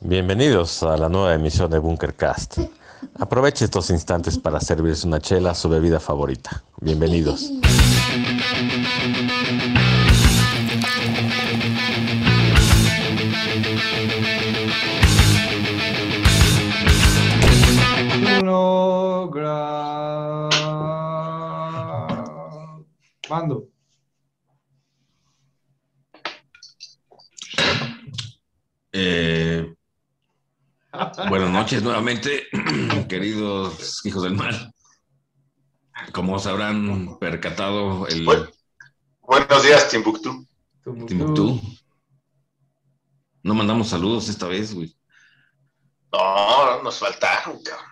Bienvenidos a la nueva emisión de Bunkercast. Aproveche estos instantes para servirse una chela, su bebida favorita. Bienvenidos. Mando. Eh, buenas noches nuevamente, queridos hijos del mal. Como se habrán percatado, el Bueno. Buenos días, Timbuktu. Timbuktu. No mandamos saludos esta vez, güey. No, nos faltaron, cabrón.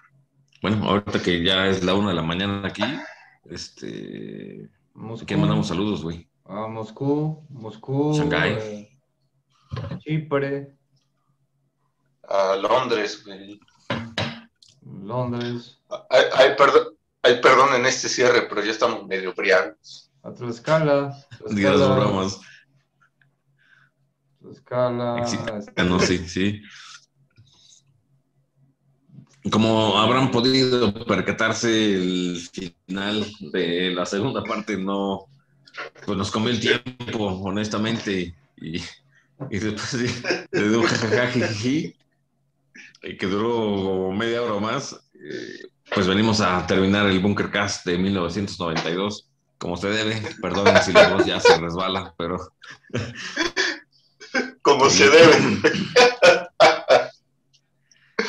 Bueno, ahorita que ya es la una de la mañana aquí, este. Moscú. ¿A quién mandamos saludos, güey? A Moscú, Moscú. Shanghái. eh, Chipre, A Londres, güey. Londres, Ay, ay, perdón, ay, perdón en este cierre, pero ya estamos medio briagos. a Tlaxcala. Tlaxcala, bromas. Tlaxcala, Exi- Ah, no, sí, sí. Como habrán podido percatarse, el final de la segunda parte no, pues nos comió el tiempo, honestamente, y, y después de, de un que duró media hora o más, eh, pues venimos a terminar el Bunker Cast de 1992, como se debe, perdonen si la voz ya se resbala, pero Como se debe.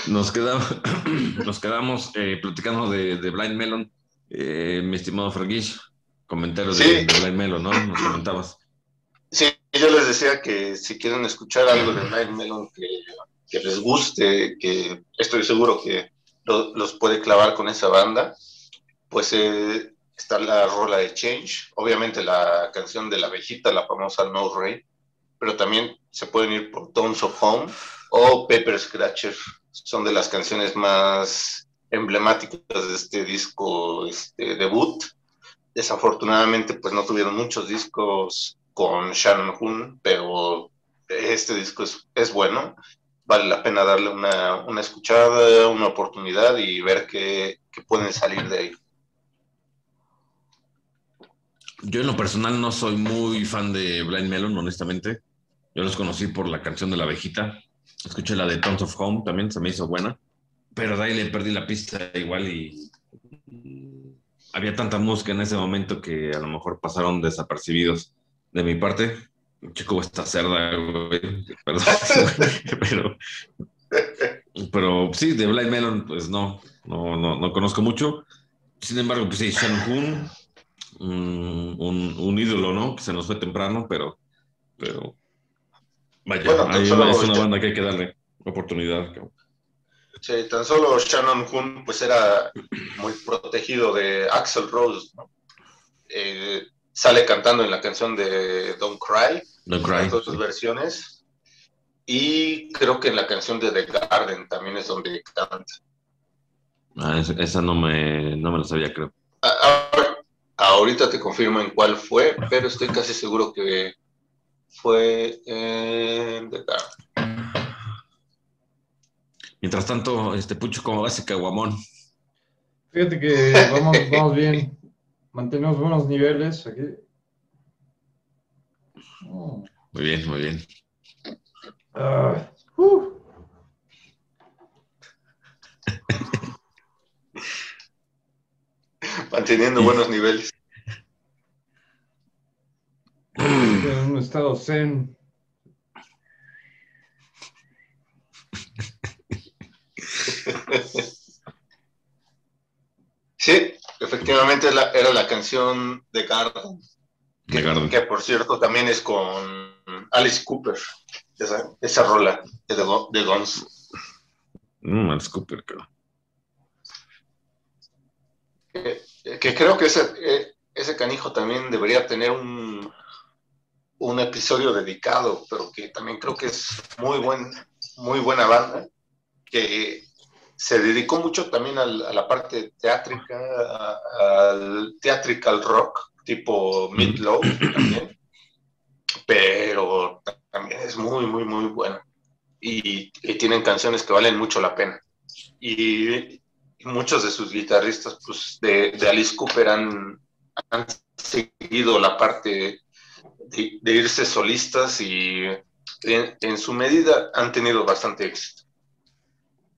Nos, quedamos nos quedamos eh, platicando de, de Blind Melon, eh, mi estimado Fergish. Comentarios de, Sí. de Blind Melon, ¿no? Nos comentabas. Sí, yo les decía que si quieren escuchar algo de Night Melon que, que les guste, que estoy seguro que lo- los puede clavar con esa banda, pues eh, está la rola de Change, obviamente la canción de la abejita, la famosa No Ray, pero también se pueden ir por Tones of Home o Pepper Scratcher, son de las canciones más emblemáticas de este disco este, debut. Desafortunadamente, pues no tuvieron muchos discos con Shannon Hoon, pero este disco es, es bueno. Vale la pena darle una, una escuchada, una oportunidad y ver qué, pueden salir de ahí. Yo en lo personal no soy muy fan de Blind Melon, honestamente. Yo los conocí por la canción de la abejita. Escuché la de Tons of Home, también se me hizo buena. Pero de ahí le perdí la pista igual y había tanta música en ese momento que a lo mejor pasaron desapercibidos de mi parte. Chico, esta cerda, güey. Perdón. pero, pero sí, de Blind Melon, pues no, no, no, no conozco mucho. Sin embargo, pues sí, Shannon Hoon, un, un, un ídolo, ¿no? Que se nos fue temprano, pero, pero vaya, Bueno, tan ahí solo- es una banda que hay que darle oportunidad. Sí, tan solo Shannon Hoon pues era muy protegido de Axel Rose. ¿no? Eh, sale cantando en la canción de Don't Cry, las Cry. dos versiones. Y creo que en la canción de The Garden también es donde canta. Ah, esa, no me, no me la sabía, creo. Ahora- ahorita te confirmo en cuál fue, pero estoy casi seguro que fue en The Garden. Mientras tanto, este Pucho, ¿cómo va ese caguamón? Fíjate que vamos, vamos bien. Mantenemos buenos niveles aquí. Oh. Muy bien, muy bien. Ah, uh. Manteniendo buenos niveles. en un estado zen. Sí, efectivamente la- era la canción de Garden. Que por cierto también es con Alice Cooper, esa, esa rola de, de Guns. Mm, Alice Cooper, creo. Que, que creo que ese, eh, ese canijo también debería tener un, un episodio dedicado, pero que también creo que es muy, buen, muy buena banda, que se dedicó mucho también al- a la parte teátrica, a- al theatrical rock, tipo Meatloaf también, pero también es muy, muy, muy bueno. y, tienen canciones que valen mucho la pena. Y, muchos de sus guitarristas pues, de, Alice Cooper han, seguido la parte de, irse solistas y en, su medida han tenido bastante éxito.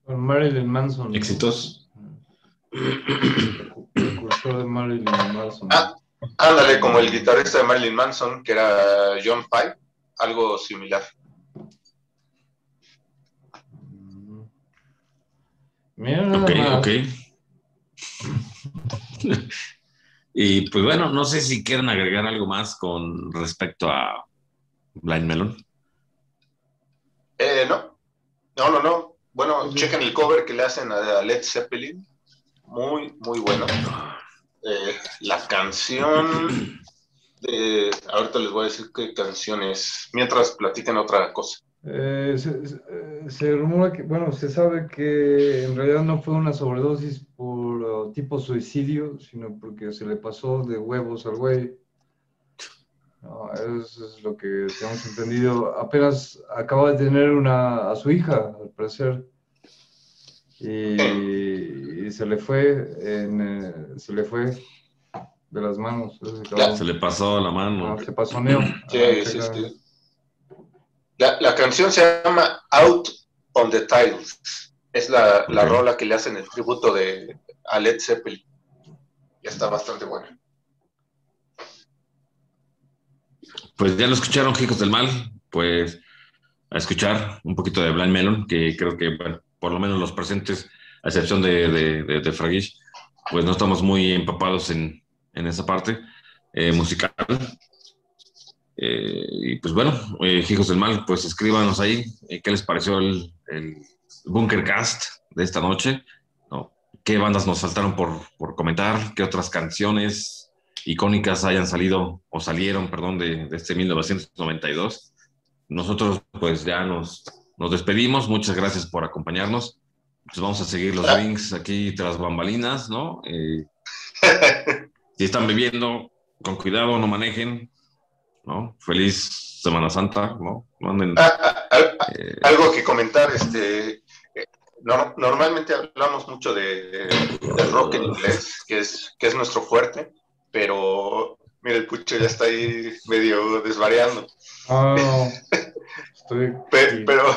Marilyn Manson. ¿Éxitos? de Marilyn Manson. Ah, ándale, como el guitarrista de Marilyn Manson, que era John Pye, algo similar. ok, ok. y pues bueno, no sé si quieren agregar algo más con respecto a Blind Melon. Eh, no, no, no, no. Bueno, chequen el cover que le hacen a Led Zeppelin. Muy, muy bueno. Eh, la canción, de, ahorita les voy a decir qué canción es, mientras platican otra cosa. Eh, se, rumora que, bueno, se sabe que en realidad no fue una sobredosis por uh, tipo suicidio, sino porque se le pasó de huevos al güey. Eso es lo que tenemos entendido. Apenas acaba de tener una, a su hija, al parecer. Y, se le fue, eh, se le fue de las manos. Se le pasó la mano. se pasó Neo. Sí, sí, sí. La, canción se llama Out on the Tiles. Es la, rola que le hacen el tributo de a Led Zeppelin. Ya está bastante buena. Pues ya lo escucharon, hijos del mal. Pues a escuchar un poquito de Blind Melon, que creo que, por lo menos los presentes, a excepción de, de, de, Fragish, pues no estamos muy empapados en, esa parte eh, musical. Eh, y pues bueno, eh, hijos del mal, pues escríbanos ahí eh, qué les pareció el, el, Bunker Cast de esta noche, ¿no? qué bandas nos faltaron por, por, comentar, qué otras canciones icónicas hayan salido o salieron, perdón, de, de este 1992. Nosotros pues ya nos, nos despedimos, muchas gracias por acompañarnos. Pues vamos a seguir los links aquí tras bambalinas, ¿no? si están bebiendo, con cuidado, no manejen, ¿no? Feliz Semana Santa, ¿no? Ah, ah, ah, eh, algo que comentar, este, eh, normalmente hablamos mucho de, rock en inglés, que es, que es nuestro fuerte, pero mira, el pucho ya está ahí medio desvariando. pero,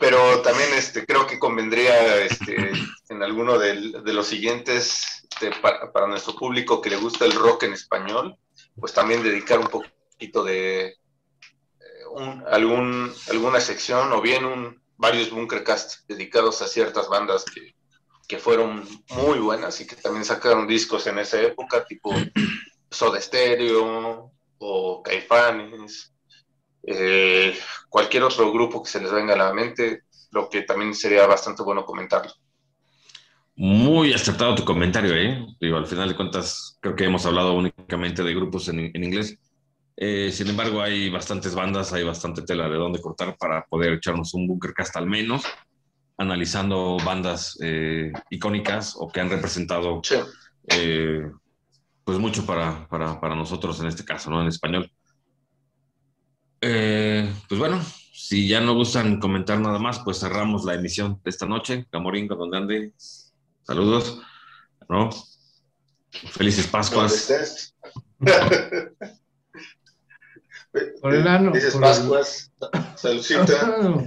pero también este, creo que convendría este, en alguno de, los siguientes, este, para, nuestro público que le gusta el rock en español, pues también dedicar un poquito de eh, algún, alguna sección o bien un, varios Bunkercast dedicados a ciertas bandas que, que fueron muy buenas y que también sacaron discos en esa época, tipo Soda Stereo o Caifanes, eh, cualquier otro grupo que se les venga a la mente, lo que también sería bastante bueno comentarlo. Muy acertado tu comentario, ¿eh? Al final de cuentas, creo que hemos hablado únicamente de grupos en, inglés. Eh, sin embargo, hay bastantes bandas, hay bastante tela de dónde cortar para poder echarnos un bunkercast al menos, analizando bandas eh, icónicas o que han representado pues mucho para, para, para, nosotros en este caso, ¿no? En español. pues bueno, si ya no gustan comentar nada más, pues cerramos la emisión de esta noche. Camorín, con donde ande, Saludos, ¿no? Felices Pascuas. Por el ano. Felices Pascuas. Saludcita.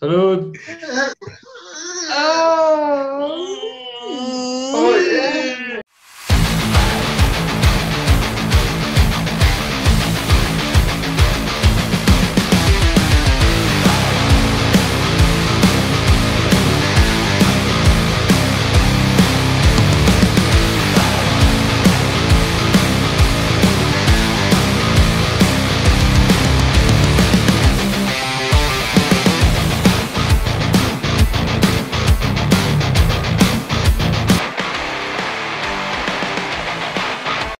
Salud. Ah.